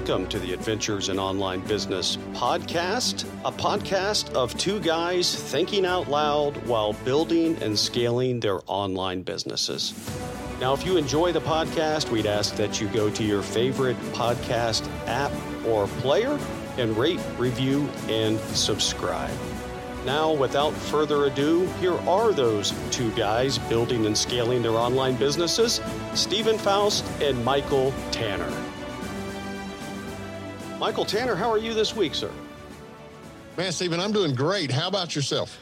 welcome to the Adventures in Online Business podcast, a podcast of two guys thinking out loud while building and scaling their online businesses. Now, if you enjoy the podcast, we'd ask that you go to your favorite podcast app or player and rate, review, and subscribe. Now, without further ado, here are those two guys building and scaling their online businesses Steven Foust and Michael Tanner. Michael Tanner, how are you this week, sir? Man, Steven, I'm doing great. How about yourself?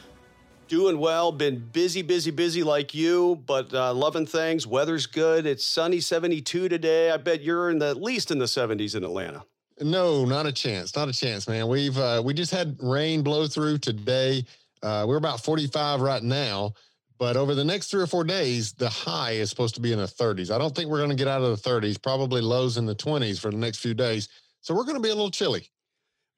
Doing well. Been busy, busy, busy like you, but uh, loving things. Weather's good. It's sunny 72 today. I bet you're in the at least in the 70s in Atlanta. No, not a chance. Not a chance, man. We've uh, we just had rain blow through today. Uh, we're about 45 right now, but over the next three or four days, the high is supposed to be in the 30s. I don't think we're going to get out of the 30s. Probably lows in the 20s for the next few days. So we're going to be a little chilly.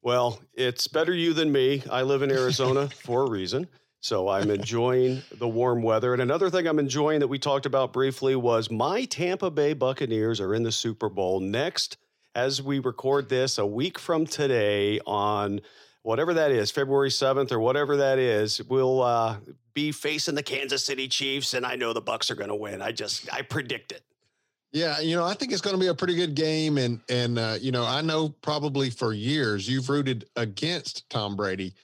Well, it's better you than me. I live in Arizona for a reason. So I'm enjoying the warm weather. And another thing I'm enjoying that we talked about briefly was my Tampa Bay Buccaneers are in the Super Bowl next as we record this a week from today on whatever that is, February 7th or whatever that is, we'll uh, be facing the Kansas City Chiefs. And I know the Bucs are going to win. I just, I predict it. Yeah, you know, I think it's going to be a pretty good game, and and uh, you know, I know probably for years you've rooted against Tom Brady,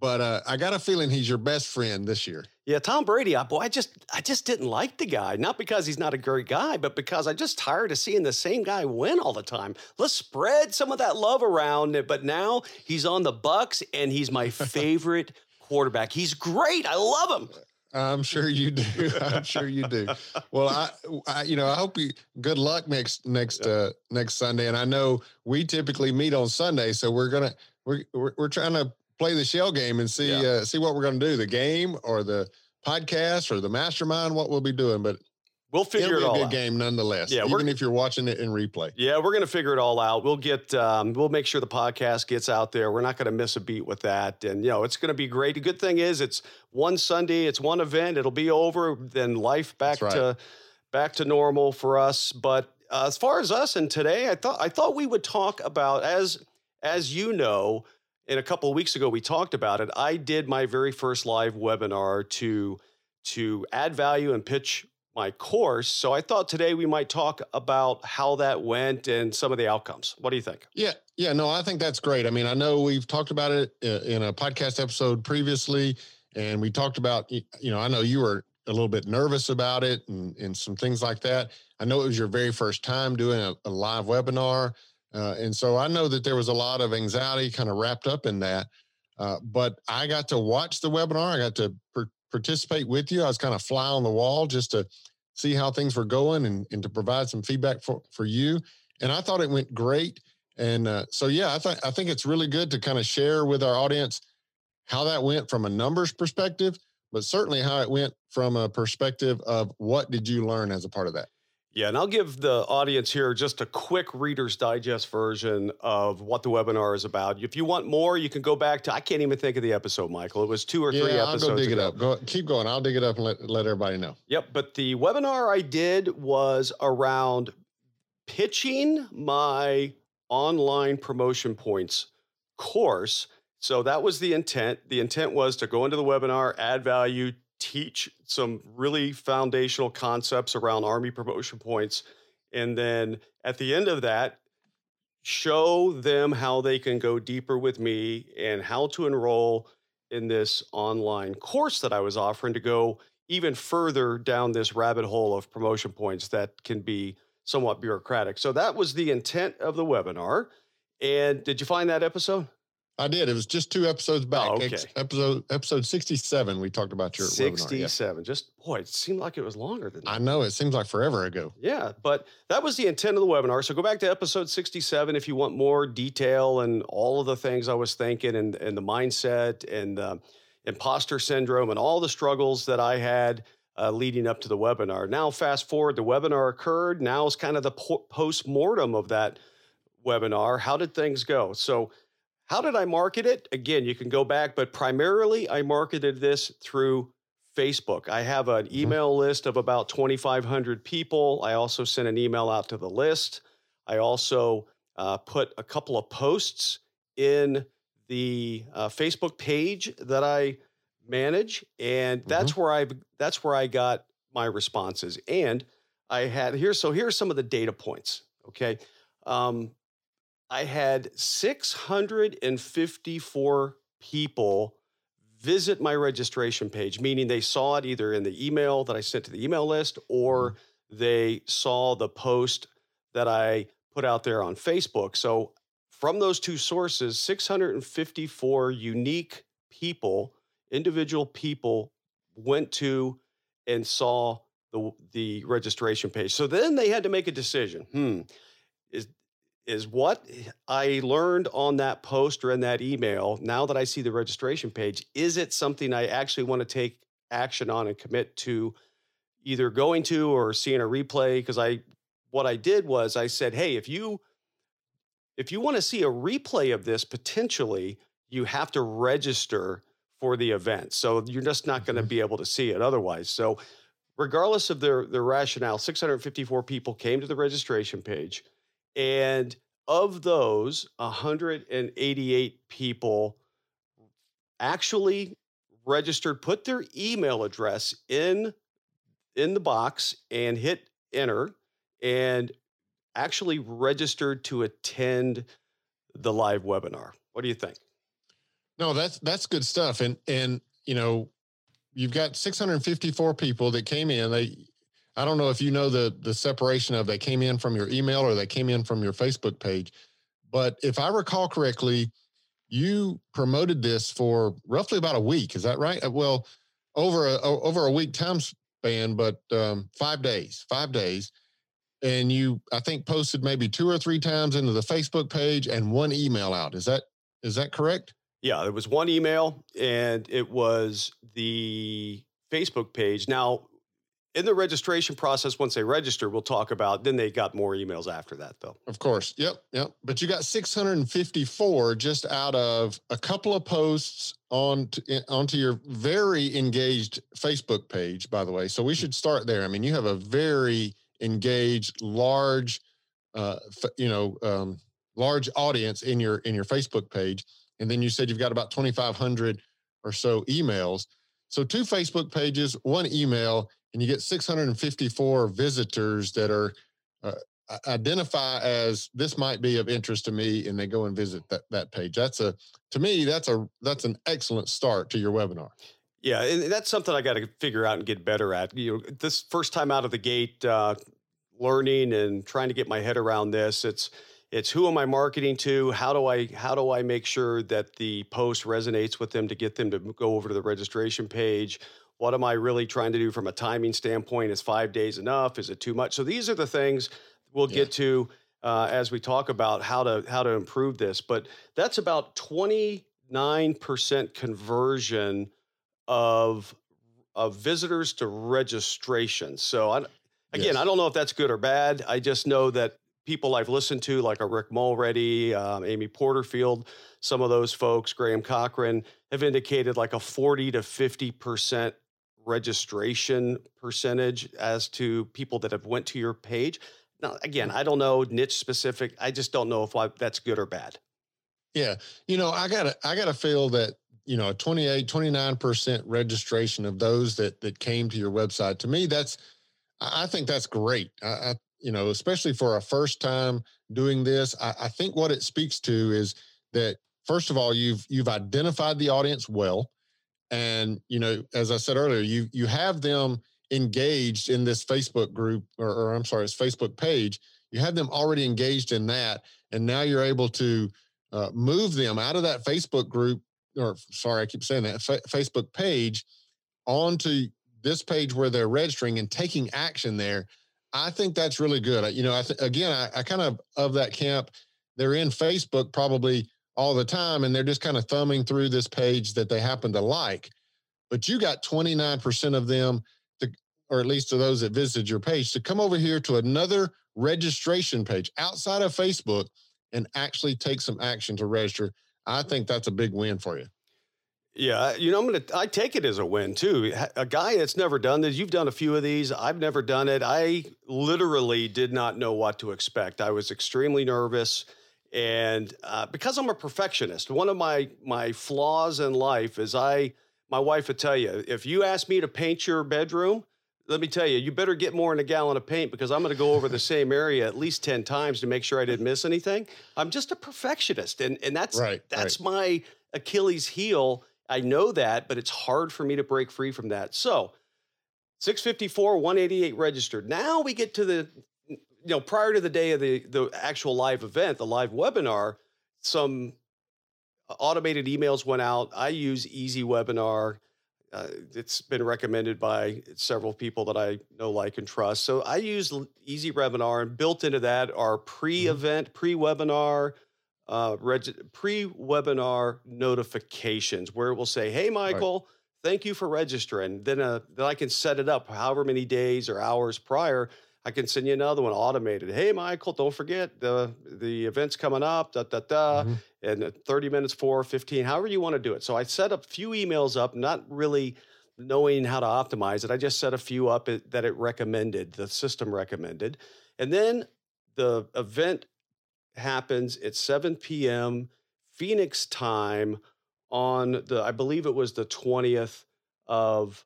but uh, I got a feeling he's your best friend this year. Yeah, Tom Brady. I, boy, I just I just didn't like the guy. Not because he's not a great guy, but because I just tired of seeing the same guy win all the time. Let's spread some of that love around. But now he's on the Bucs, and he's my favorite quarterback. He's great. I love him. I'm sure you do. I'm sure you do. Well, I, I, you know, I hope you good luck next next uh next Sunday. And I know we typically meet on Sunday, so we're gonna we're we're, we're trying to play the shell game and see yeah. uh, see what we're gonna do, the game or the podcast or the mastermind, what we'll be doing. But We'll figure It'll it all a good out. game nonetheless. Yeah, even if you're watching it in replay. Yeah, we're going to figure it all out. We'll get, um, we'll make sure the podcast gets out there. We're not going to miss a beat with that, and you know it's going to be great. The good thing is it's one Sunday, it's one event. It'll be over, then life back right. to back to normal for us. But uh, as far as us and today, I thought I thought we would talk about as as you know, in a couple of weeks ago we talked about it. I did my very first live webinar to to add value and pitch my course. So I thought today we might talk about how that went and some of the outcomes. What do you think? Yeah, yeah, no, I think that's great. I mean, I know we've talked about it uh, in a podcast episode previously, and we talked about, you know, I know you were a little bit nervous about it and, and some things like that. I know it was your very first time doing a, a live webinar. Uh, and so I know that there was a lot of anxiety kind of wrapped up in that. Uh, but I got to watch the webinar. I got to per- participate with you. I was kind of fly on the wall just to see how things were going and, and to provide some feedback for, for you. And I thought it went great. And uh, so, yeah, I, th- I think it's really good to kind of share with our audience how that went from a numbers perspective, but certainly how it went from a perspective of what did you learn as a part of that? Yeah, and I'll give the audience here just a quick Reader's Digest version of what the webinar is about. If you want more, you can go back to I can't even think of the episode, Michael. It was two or yeah, three I'll episodes. I'll go dig ago. it up. Go keep going. I'll dig it up and let, let everybody know. Yep, but the webinar I did was around pitching my online promotion points course. So that was the intent. The intent was to go into the webinar, add value, teach some really foundational concepts around Army promotion points. And then at the end of that, show them how they can go deeper with me and how to enroll in this online course that I was offering to go even further down this rabbit hole of promotion points that can be somewhat bureaucratic. So that was the intent of the webinar. And did you find that episode? I did. It was just two episodes back. Oh, okay. Episode episode sixty seven. We talked about your sixty seven. Yeah. Just boy, it seemed like it was longer than that. I know. It seems like forever ago. Yeah, but that was the intent of the webinar. So go back to episode sixty seven if you want more detail and all of the things I was thinking and and the mindset and uh, imposter syndrome and all the struggles that I had. Uh, leading up to the webinar. Now, fast forward, the webinar occurred. Now is kind of the po- post mortem of that webinar. How did things go? So, how did I market it? Again, you can go back, but primarily I marketed this through Facebook. I have an email mm-hmm. list of about 2,500 people. I also sent an email out to the list. I also uh, put a couple of posts in the uh, Facebook page that I manage, and that's mm-hmm. where I that's where I got my responses. And I had here so here's some of the data points. Okay, um, I had 654 people visit my registration page, meaning they saw it either in the email that I sent to the email list or mm-hmm. they saw the post that I put out there on Facebook. So from those two sources, 654 unique people, individual people went to and saw the the registration page. So then they had to make a decision. Hmm, is what I learned on that post or in that email, now that I see the registration page, is it something I actually want to take action on and commit to either going to or seeing a replay? Because I what I did was I said, hey, if you if you want to see a replay of this potentially, you have to register for the event. So you're just not going to mm-hmm. be able to see it otherwise. So regardless of their their rationale, 654 people came to the registration page and of those, 188 people actually registered, put their email address in in the box and hit enter and actually registered to attend the live webinar. What do you think? No, that's that's good stuff. And and you know, you've got 654 people that came in. They I don't know if you know the the separation of they came in from your email or they came in from your Facebook page, but if I recall correctly, you promoted this for roughly about a week. Is that right? Uh, well, over a over a week time span, but um, five days, five days, and you I think posted maybe two or three times into the Facebook page and one email out. Is that is that correct? Yeah, there was one email, and it was the Facebook page. Now in the registration process, once they register, we'll talk about. Then they got more emails after that, though. Of course, yep, yep. But you got 654 just out of a couple of posts on eh, onto your very engaged Facebook page, by the way. So we should start there. I mean, you have a very engaged, large, uh, you know, um, large audience in your in your Facebook page, and then you said you've got about 2,500 or so emails. So two Facebook pages, one email, and you get 654 visitors that are uh, identify as this might be of interest to me and they go and visit that, that page. That's a to me that's a that's an excellent start to your webinar. Yeah and that's something i got to figure out and get better at. You know this first time out of the gate uh, learning and trying to get my head around this it's it's who am i marketing to? How do i how do i make sure that the post resonates with them to get them to go over to the registration page what am I really trying to do from a timing standpoint? Is five days enough? Is it too much? So these are the things we'll yeah. get to uh, as we talk about how to how to improve this. But that's about twenty nine percent conversion of of visitors to registration. So I, again, yes. I don't know if that's good or bad. I just know that people I've listened to, like a Rick Mulready, um, Amy Porterfield, some of those folks, Graham Cochrane, have indicated like a 40 to 50 percent registration percentage as to people that have went to your page. Now, again, I don't know niche specific. I just don't know if I, that's good or bad. Yeah. You know, I gotta, I gotta feel that, you know, 28, 29% registration of those that, that came to your website. To me, that's, I think that's great. I, I you know, especially for a first time doing this, I, I think what it speaks to is that first of all, you've, you've identified the audience well and you know as i said earlier you you have them engaged in this facebook group or, or, i'm sorry it's facebook page. You have them already engaged in that and now you're able to uh, move them out of that facebook group or sorry i keep saying that fa- facebook page onto this page where they're registering and taking action there. I think that's really good. You know i th- again I, I kind of of that camp they're in facebook probably all the time and they're just kind of thumbing through this page that they happen to like. But you got 29% of them, to, or at least to those that visited your page, to come over here to another registration page outside of Facebook and actually take some action to register. I think that's a big win for you. Yeah, you know, I'm gonna. I take it as a win too. A guy that's never done this. You've done a few of these. I've never done it. I literally did not know what to expect. I was extremely nervous And uh, because I'm a perfectionist, one of my my flaws in life is I my wife would tell you if you ask me to paint your bedroom, let me tell you, you better get more than a gallon of paint because I'm going to go over the same area at least 10 times to make sure I didn't miss anything. I'm just a perfectionist. And, and that's, right, that's right. my Achilles heel. I know that, but it's hard for me to break free from that. So 654, 188 registered. Now we get to the, you know, prior to the day of the, the actual live event, the live webinar, some automated emails went out. I use Easy Webinar. Uh, it's been recommended by several people that I know, like, and trust. So I use Easy Webinar, and built into that are mm-hmm. pre-event, pre-webinar, uh, reg- pre-webinar notifications, where it will say, "Hey, Michael." Right thank you for registering. Then, uh, then I can set it up however many days or hours prior. I can send you another one automated. Hey, Michael, don't forget the the event's coming up. Da da da. Mm-hmm. And 30 minutes for 15, however you want to do it. So I set up a few emails up, not really knowing how to optimize it. I just set a few up that it recommended, the system recommended, and then the event happens at 7 p.m. Phoenix time on the I believe it was the 20th of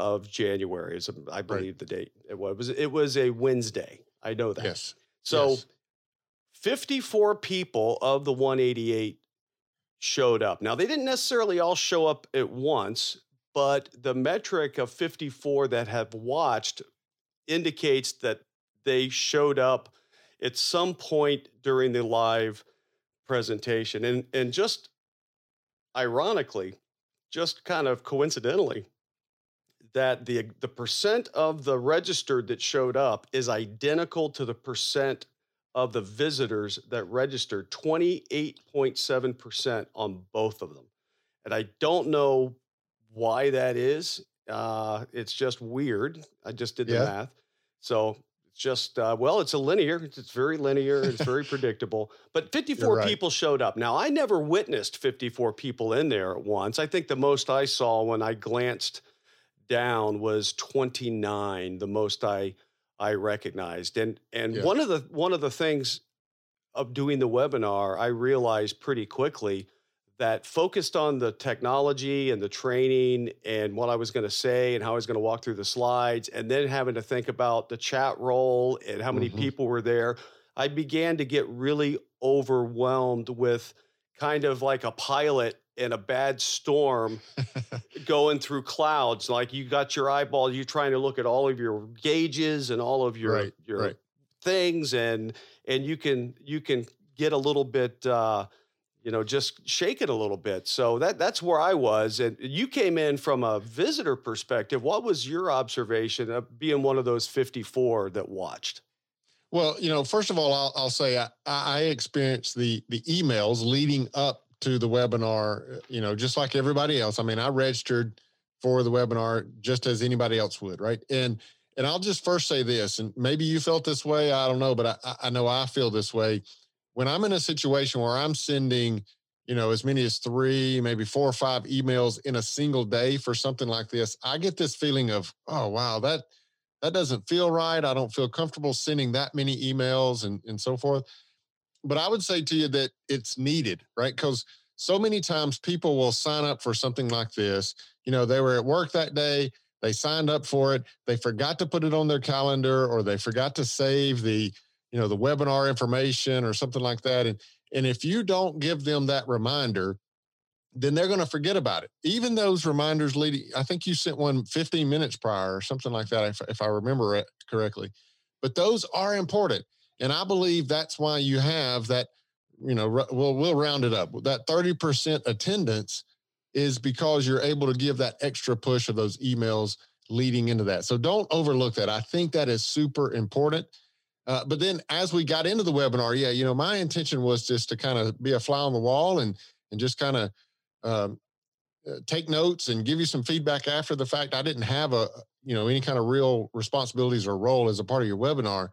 of January is um, I believe right. the date it was it was a Wednesday. I know that. Yes. So yes. 54 people of the 188 showed up. Now they didn't necessarily all show up at once, but the metric of 54 that have watched indicates that they showed up at some point during the live presentation. And and just ironically, just kind of coincidentally, that the the percent of the registered that showed up is identical to the percent of the visitors that registered 28.7% on both of them. And i don't know why that is. Uh, it's just weird. I just did the yeah. math. So it's just uh, well it's a linear. It's very linear it's very predictable. But 54 right. people showed up. Now i never witnessed 54 people in there at once. I think the most i saw when i glanced down was 29 the most i i recognized and and yeah. one of the one of the things of doing the webinar i realized pretty quickly that focused on the technology and the training and what I was going to say and how I was going to walk through the slides, and then having to think about the chat role and how many mm-hmm. people were there, I began to get really overwhelmed with kind of like a pilot in a bad storm going through clouds. Like you got your eyeball, you're trying to look at all of your gauges and all of your right, your right. things, and and you can you can get a little bit. Uh, you know, just shake it a little bit. So that that's where I was. And you came in from a visitor perspective. What was your observation of being one of those 54 that watched? Well, you know, first of all, I'll, I'll say I, I experienced the the emails leading up to the webinar. You know, just like everybody else. I mean, I registered for the webinar just as anybody else would, right? And and I'll just first say this, and maybe you felt this way. I don't know, but I, I know I feel this way when I'm in a situation where I'm sending, you know, as many as three, maybe four or five emails in a single day for something like this, I get this feeling of, oh wow, that that doesn't feel right. I don't feel comfortable sending that many emails and, and so forth. But I would say to you that it's needed, right? Because so many times people will sign up for something like this. You know, they were at work that day, they signed up for it, they forgot to put it on their calendar, or they forgot to save the you know the webinar information or something like that and and if you don't give them that reminder then they're going to forget about it even those reminders leading i think you sent one 15 minutes prior or something like that if, if i remember it correctly but those are important and i believe that's why you have that you know we'll we'll round it up. That 30% attendance is because you're able to give that extra push of those emails leading into that. So don't overlook that. I think that is super important. Uh, but then as we got into the webinar, yeah, you know, my intention was just to kind of be a fly on the wall and and just kind of um, uh, take notes and give you some feedback after the fact. I didn't have a you know any kind of real responsibilities or role as a part of your webinar,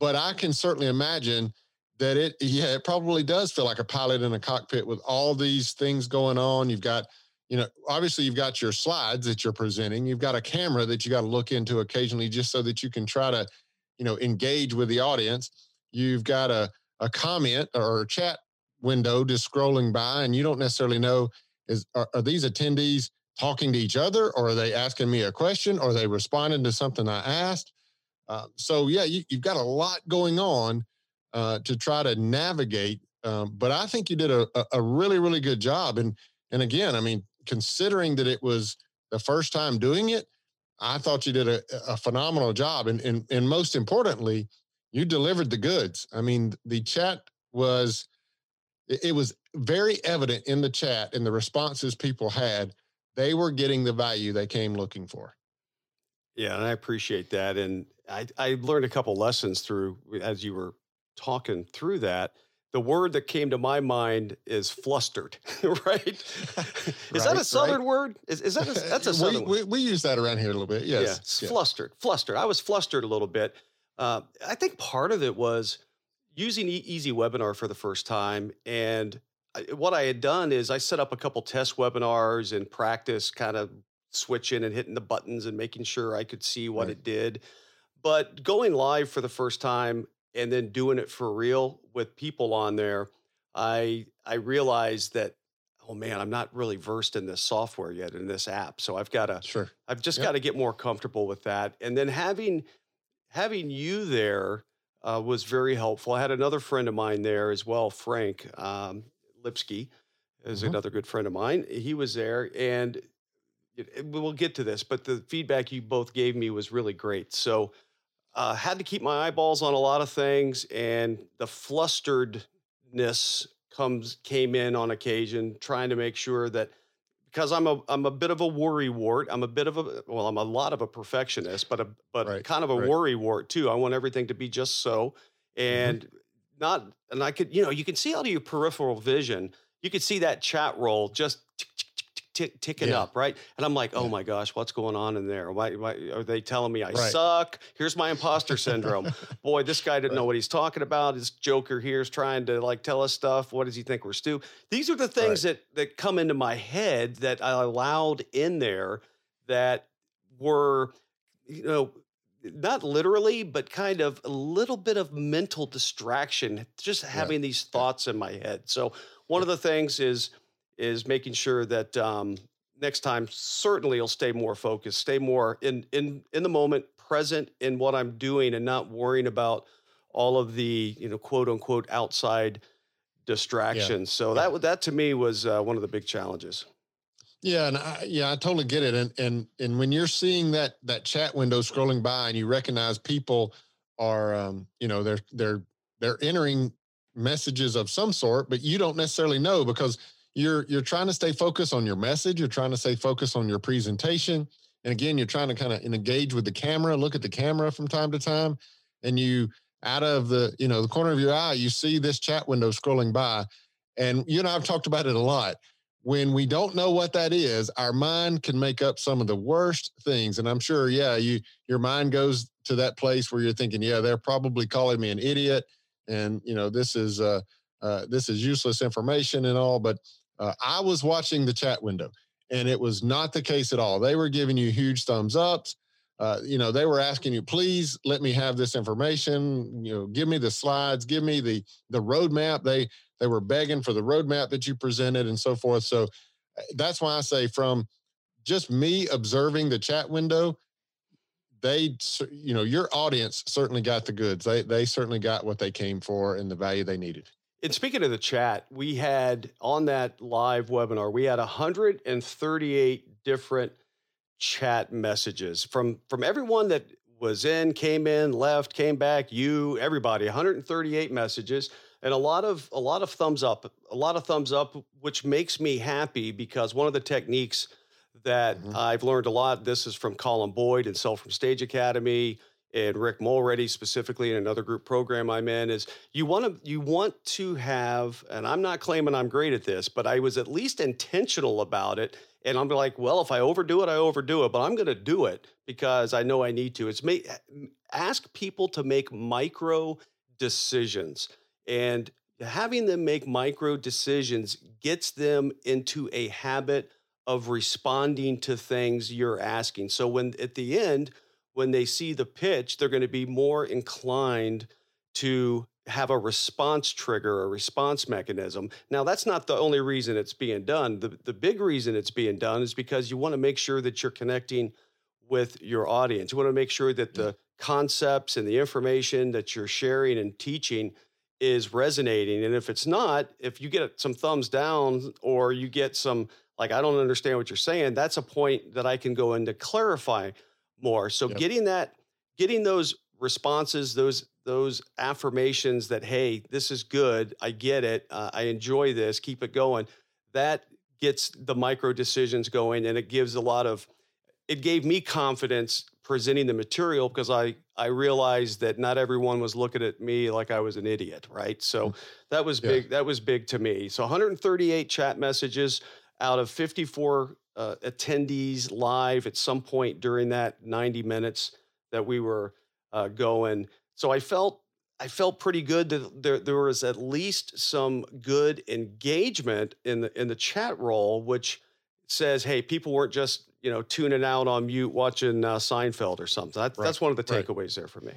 but I can certainly imagine that it yeah it probably does feel like a pilot in a cockpit with all these things going on. You've got you know obviously you've got your slides that you're presenting. You've got a camera that you got to look into occasionally just so that you can try to you know engage with the audience you've got a a comment or a chat window just scrolling by and you don't necessarily know is are, are, these attendees talking to each other or are they asking me a question or are they responding to something i asked uh, so yeah you, have got a lot going on uh, to try to navigate um, but i think you did a, a really really good job and and again i mean considering that it was the first time doing it i thought you did a, a phenomenal job and, and and most importantly you delivered the goods. I mean the chat was it was very evident in the chat and the responses people had they were getting the value they came looking for. Yeah and i appreciate that and i, I learned a couple lessons through as you were talking through that the word that came to my mind is flustered, right? is right, that a southern right. word? Is, is that a, that's a southern we, we, we, use that around here a little bit. Yes. Yeah, yeah. flustered, flustered. I was flustered a little bit. Uh, I think part of it was using e- Easy Webinar for the first time. And I, what I had done is I set up a couple test webinars and practice kind of switching and hitting the buttons and making sure I could see what right. it did. But going live for the first time and then doing it for real with people on there, I I realized that oh man, I'm not really versed in this software yet in this app. So I've got to sure. I've just yep. got to get more comfortable with that. And then having having you there uh, was very helpful. I had another friend of mine there as well, Frank um, Lipsky, is mm-hmm. another good friend of mine. He was there, and it, it, we'll get to this, but the feedback you both gave me was really great. So, uh, had to keep my eyeballs on a lot of things, and the flusteredness comes came in on occasion, trying to make sure that because I'm a I'm a bit of a worry wart. I'm a bit of a well, I'm a lot of a perfectionist, but a but right, kind of a right. worry wart too. I want everything to be just so, mm-hmm. and mm-hmm. not and I could you know you can see out of your peripheral vision, you could see that chat roll just tick, ticking yeah. up, right? And I'm like, oh yeah. my gosh, what's going on in there? Why, why are they telling me I right. suck? Here's my imposter syndrome. Boy, this guy didn't right. know what he's talking about. This Joker here is trying to like tell us stuff. What does he think we're stupid? These are the things right. that that come into my head that I allowed in there that were, you know, not literally, but kind of a little bit of mental distraction, just having yeah. these thoughts in my head. So one of the things is is making sure that um, next time certainly you'll stay more focused, stay more in in in the moment, present in what I'm doing, and not worrying about all of the you know quote unquote outside distractions. Yeah. So that that to me was uh, one of the big challenges. Yeah, and I, yeah, I totally get it. And and and when you're seeing that that chat window scrolling by, and you recognize people are, um, you know, they're they're they're entering messages of some sort, but you don't necessarily know because you're you're trying to stay focused on your message you're trying to stay focused on your presentation and again you're trying to kind of engage with the camera look at the camera from time to time and you out of the you know the corner of your eye you see this chat window scrolling by and you and i've talked about it a lot. When we don't know what that is our mind can make up some of the worst things and i'm sure yeah you your mind goes to that place where you're thinking yeah they're probably calling me an idiot and you know this is uh, uh this is useless information and all but uh, I was watching the chat window, and it was not the case at all. They were giving you huge thumbs ups. Uh, you know, they were asking you, please let me have this information. You know, give me the slides, give me the the roadmap. They they were begging for the roadmap that you presented and so forth. So uh, that's why I say from just me observing the chat window, they you know your audience certainly got the goods. They they certainly got what they came for and the value they needed. And speaking of the chat, we had on that live webinar, we had 138 different chat messages from from everyone that was in, came in, left, came back, you, everybody, 138 messages and a lot of a lot of thumbs up, a lot of thumbs up which makes me happy because one of the techniques that mm-hmm. I've learned a lot this is from Colin Boyd and Sell from Stage Academy and Rick Mulready specifically in another group program I'm in is you want to you want to have and I'm not claiming I'm great at this but I was at least intentional about it and I'm like well if I overdo it I overdo it but I'm going to do it because I know I need to. It's make ask people to make micro decisions and having them make micro decisions gets them into a habit of responding to things you're asking. So when at the end when they see the pitch, they're going to be more inclined to have a response trigger, a response mechanism. Now, that's not the only reason it's being done. The, the big reason it's being done is because you want to make sure that you're connecting with your audience. You want to make sure that the mm. concepts and the information that you're sharing and teaching is resonating. And if it's not, if you get some thumbs down or you get some, like, I don't understand what you're saying, that's a point that I can go in to clarify more. So yep. getting that, getting those responses, those those affirmations that hey, this is good, I get it, uh, I enjoy this, keep it going. That gets the micro decisions going, and it gives a lot of. It gave me confidence presenting the material because I I realized that not everyone was looking at me like I was an idiot, right? So mm. that was yeah. big. That was big to me. So 138 chat messages out of 54 uh, attendees live at some point during that 90 minutes that we were uh, going. So I felt I felt pretty good that there, there was at least some good engagement in the in the chat roll, which says, "Hey, people weren't just you know tuning out on mute watching uh, Seinfeld or something." That, right. That's one of the takeaways right. there for me.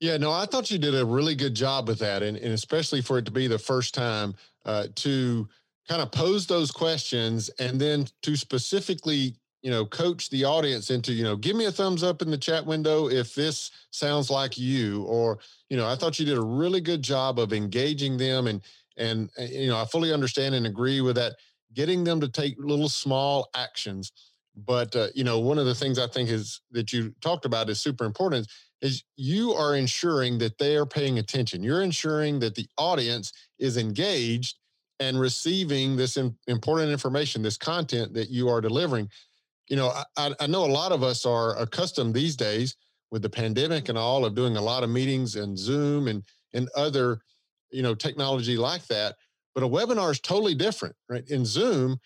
Yeah, no, I thought you did a really good job with that, and, and especially for it to be the first time uh, to kind of pose those questions and then to specifically you know coach the audience into you know give me a thumbs up in the chat window if this sounds like you or you know i thought you did a really good job of engaging them and and uh, you know i fully understand and agree with that getting them to take little small actions. But uh, you know one of the things i think is that you talked about is super important is you are ensuring that they are paying attention. You're ensuring that the audience is engaged and receiving this important information this content that you are delivering you know, I, I know a lot of us are accustomed these days with the pandemic and all of doing a lot of meetings and Zoom and and other, you know, technology like that. But a webinar is totally different, right? In Zoom,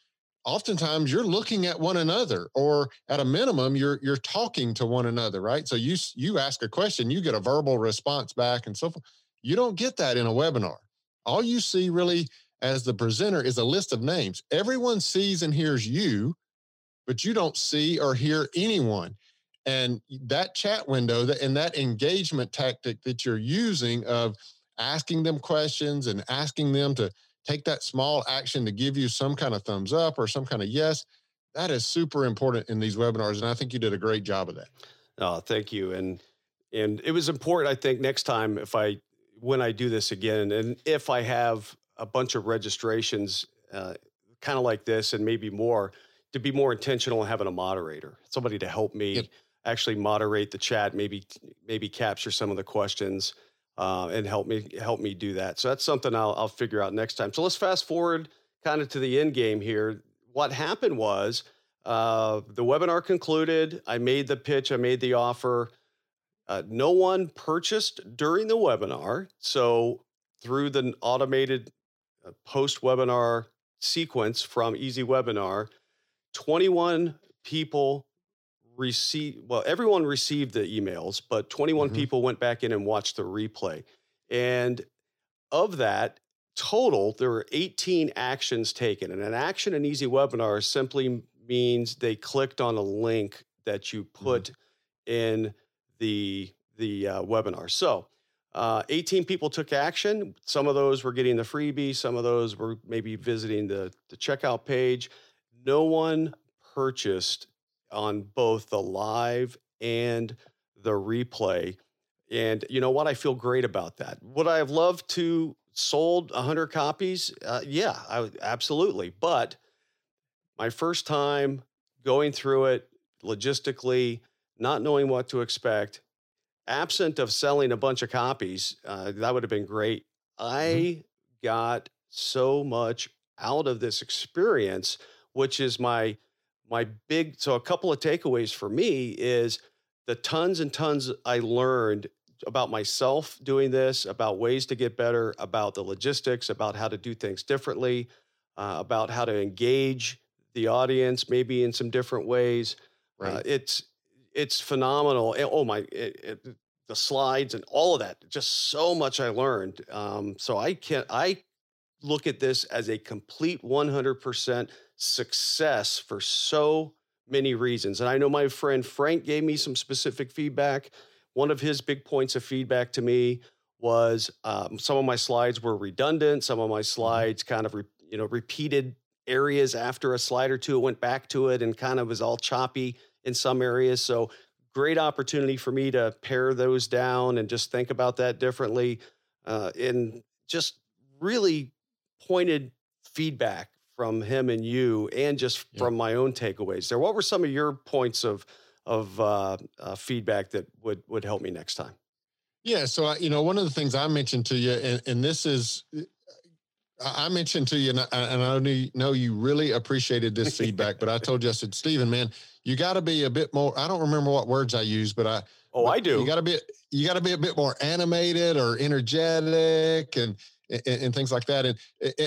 oftentimes you're looking at one another, or at a minimum, you're you're talking to one another, right? So you you ask a question, you get a verbal response back, and so forth. You don't get that in a webinar. All you see really as the presenter is a list of names. Everyone sees and hears you, but you don't see or hear anyone. And that chat window that, and that engagement tactic that you're using of asking them questions and asking them to take that small action to give you some kind of thumbs up or some kind of yes, that is super important in these webinars. And I think you did a great job of that. Oh, thank you. And and it was important, I think, next time if I when I do this again, and if I have a bunch of registrations, uh, kind of like this, and maybe more, to be more intentional in having a moderator, somebody to help me yep. actually moderate the chat, maybe maybe capture some of the questions uh, and help me help me do that. So that's something I'll, I'll figure out next time. So let's fast forward kind of to the end game here. What happened was uh, the webinar concluded. I made the pitch. I made the offer. Uh, no one purchased during the webinar. So through the automated post webinar sequence from Easy Webinar, 21 people received, well, everyone received the emails, but 21 mm-hmm. people went back in and watched the replay. And of that total, there were 18 actions taken. And an action in Easy Webinar simply means they clicked on a link that you put mm-hmm. in the the uh, webinar. So, uh, 18 people took action. Some of those were getting the freebie. Some of those were maybe visiting the, the checkout page no one purchased on both the live and the replay. And you know what? I feel great about that. Would I have loved to sold 100 copies? Uh, yeah, I, absolutely. But my first time going through it logistically, not knowing what to expect, absent of selling a bunch of copies, uh, that would have been great. Mm-hmm. I mm-hmm. got so much out of this experience which is my my big so a couple of takeaways for me is the tons and tons I learned about myself doing this, about ways to get better, about the logistics, about how to do things differently, uh, about how to engage the audience maybe in some different ways. Uh, right. Uh, it's it's phenomenal. Oh my, it, it, the slides and all of that. Just so much I learned. Um, so I can't. I look at this as a complete 100% success for so many reasons. And I know my friend Frank gave me some specific feedback. One of his big points of feedback to me was um, some of my slides were redundant. Some of my Mm-hmm. slides kind of re, you know repeated areas after a slide or two. It went back to it and kind of was all choppy in some areas. So great opportunity for me to pare those down and just think about that differently, uh, and just really pointed feedback from him and you, and just Yeah. from my own takeaways there. What were some of your points of of uh, uh, feedback that would would help me next time? Yeah. So, I, you know, one of the things I mentioned to you, and, and this is, I mentioned to you, and I, know- you really appreciated this feedback, but I told you, I said, Steven, man, you got to be a bit more. I don't remember what words I used, but I, Oh, I do. You got to be, you got to be a bit more animated or energetic and, and, and things like that. And,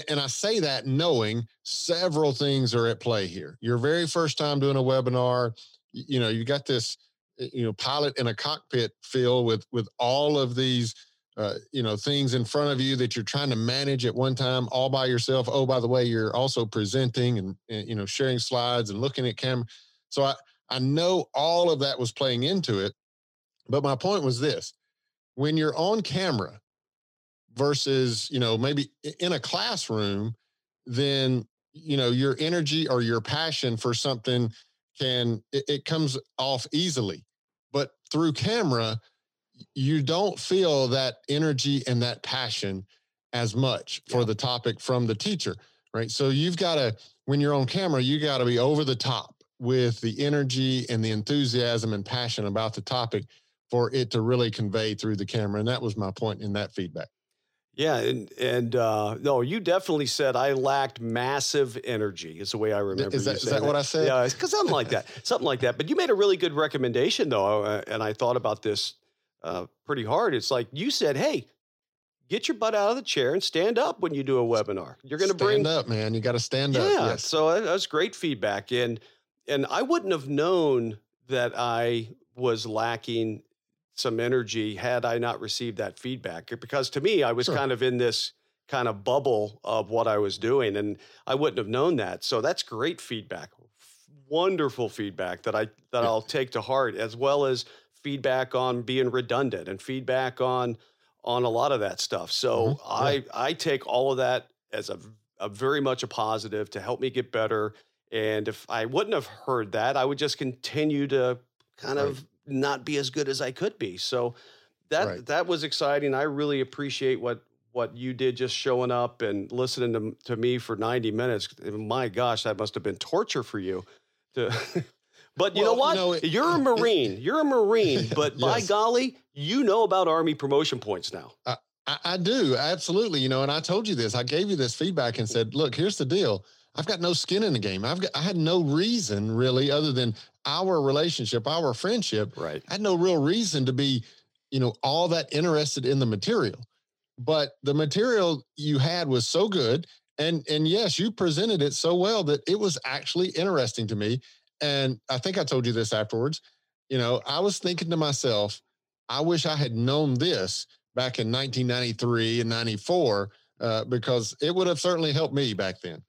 and I say that knowing several things are at play here. Your very first time doing a webinar, you know, you got this, uh, you know, pilot in a cockpit feel with, with all of these, uh, you know, things in front of you that you're trying to manage at one time all by yourself. Oh, by the way, you're also presenting and, and you know, sharing slides and looking at camera. So I, I know all of that was playing into it. But my point was this when you're on camera versus, you know, maybe in a classroom, then, you know, your energy or your passion for something can, it, it comes off easily. But through camera, you don't feel that energy and that passion as much for Yeah. the topic from the teacher, right? So you've got to, when you're on camera, you got to be over the top with the energy and the enthusiasm and passion about the topic for it to really convey through the camera. And that was my point in that feedback. Yeah, and and uh, no, you definitely said I lacked massive energy. Is the way I remember. Is you that, is saying that what I said? Yeah, because something like that, something like that. But you made a really good recommendation, though, uh, and I thought about this uh, pretty hard. It's like you said, "Hey, get your butt out of the chair and stand up when you do a webinar. You're going to stand bring up, man. You got to stand yeah." up. Yes. So that, that was great feedback, and and I wouldn't have known that I was lacking some energy had I not received that feedback. Because to me, I was Sure. kind of in this kind of bubble of what I was doing, and I wouldn't have known that. So that's great feedback, wonderful feedback that I that I'll take to heart, as well as feedback on being redundant and feedback on on a lot of that stuff. So Mhm. I I take all of that as a, a very much a positive to help me get better. And if I wouldn't have heard that, I would just continue to kind Right. of not be as good as I could be. So that Right. that was exciting. I really appreciate what what you did just showing up and listening to, to me for 90 minutes. My gosh, that must have been torture for you. To, but you know what? know, it- You're a Marine. You're a Marine, but by golly, you know about Army promotion points now. I, I do absolutely. You know, and I told you this. I gave you this feedback and said, "Look, here's the deal. I've got no skin in the game. I've got. I had no reason really, other than our relationship, our friendship. Right. I had no real reason to be, you know, all that interested in the material. But the material you had was so good, and and yes, you presented it so well that it was actually interesting to me. And I think I told you this afterwards. You know, I was thinking to myself, I wish I had known this back in 1993 and 94 uh, because it would have certainly helped me back then.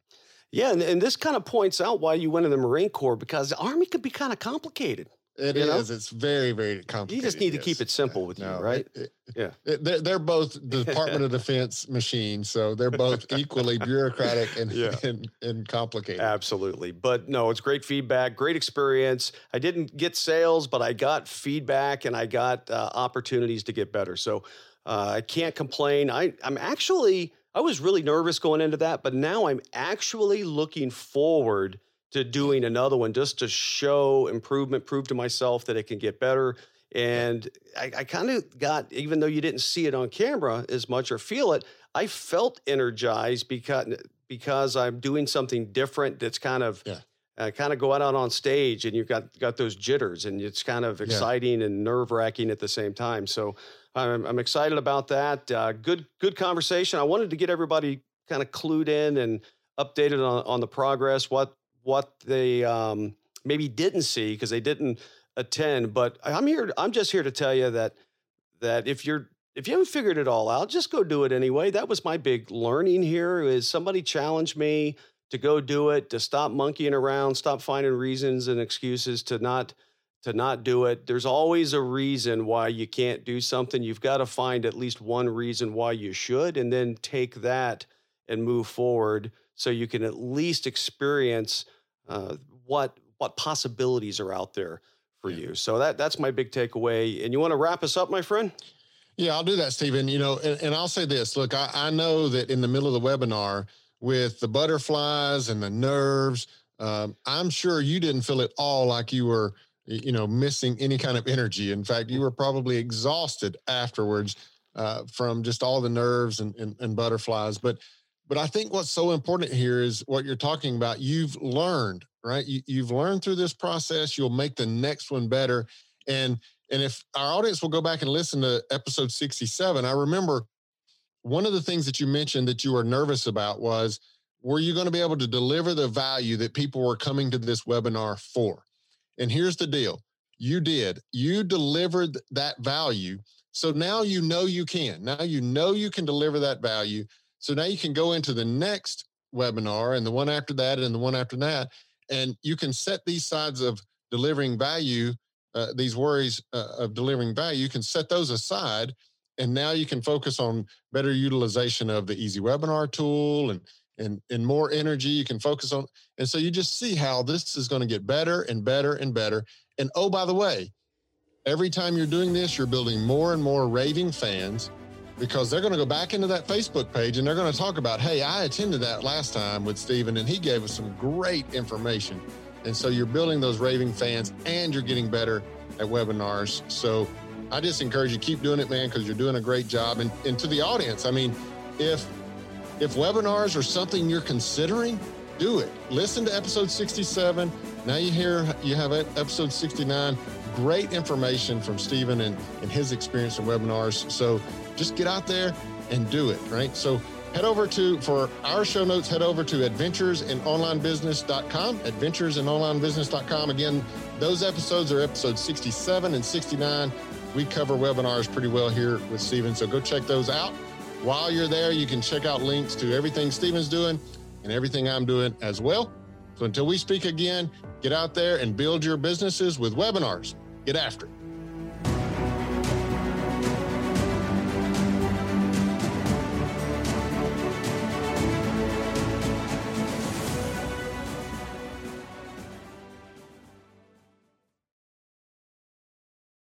Yeah, and, and this kind of points out why you went in the Marine Corps because the Army could be kind of complicated. It You is. know? It's very, very complicated. You just need to keep it simple with you, right? it- it- Yeah. it- they're, they're both the Department of Defense machines, so they're both equally bureaucratic and, Yeah. and and complicated. Absolutely. But no, it's great feedback, great experience. I didn't get sales, but I got feedback and I got uh, opportunities to get better. So uh, I can't complain. I, I'm actually, I was really nervous going into that, but now I'm actually looking forward to doing another one just to show improvement, prove to myself that it can get better. And I, I kind of got, even though you didn't see it on camera as much or feel it, I felt energized because because I'm doing something different. That's kind of Yeah. uh, kind of going out on stage, and you've got got those jitters, and it's kind of Yeah. exciting and nerve wracking at the same time. So I'm, I'm excited about that. Uh, good good conversation. I wanted to get everybody kind of clued in and updated on, on the progress, what what they um, maybe didn't see because they didn't attend. But I'm here. I'm just here to tell you that that if you're if you haven't figured it all out, just go do it anyway. That was my big learning here. Is somebody challenged me to go do it, to stop monkeying around, stop finding reasons and excuses to not to not do it. There's always a reason why you can't do something. You've got to find at least one reason why you should, and then take that and move forward so you can at least experience uh, what what possibilities are out there for you. So that that's my big takeaway. And you want to wrap us up, my friend? Yeah, I'll do that, Steven. You know, and, and I'll say this. Look, I, I know that in the middle of the webinar with the butterflies and the nerves, um, I'm sure you didn't feel at all like you were, you know, missing any kind of energy. In fact, you were probably exhausted afterwards uh, from just all the nerves and, and, and butterflies. But but I think what's so important here is what you're talking about. You've learned, right? You, you've learned through this process. You'll make the next one better. And and if our audience will go back and listen to episode 67, I remember one of the things that you mentioned that you were nervous about was were you going to be able to deliver the value that people were coming to this webinar for? And here's the deal you did, you delivered that value. So now you know you can. Now you know you can deliver that value. So now you can go into the next webinar and the one after that and the one after that. And you can set these sides of delivering value, uh, these worries uh, of delivering value, you can set those aside. And now you can focus on better utilization of the easy webinar tool and and and more energy you can focus on and so you just see how this is going to get better and better and better and oh by the way every time you're doing this you're building more and more raving fans because they're going to go back into that Facebook page and they're going to talk about, hey, I attended that last time with Steven and he gave us some great information. And so you're building those raving fans and you're getting better at webinars. So I just encourage you keep doing it, man, because you're doing a great job. And, and to the audience, I mean, if if webinars are something you're considering, do it. Listen to episode 67. Now you hear you have episode 69. Great information from Steven and, and his experience in webinars. So just get out there and do it, right? So head over to, for our show notes, head over to adventuresinonlinebusiness.com, adventuresinonlinebusiness.com. Again, those episodes are episodes 67 and 69. We cover webinars pretty well here with Steven, so go check those out. While you're there, you can check out links to everything Steven's doing and everything I'm doing as well. So until we speak again, get out there and build your businesses with webinars. Get after it.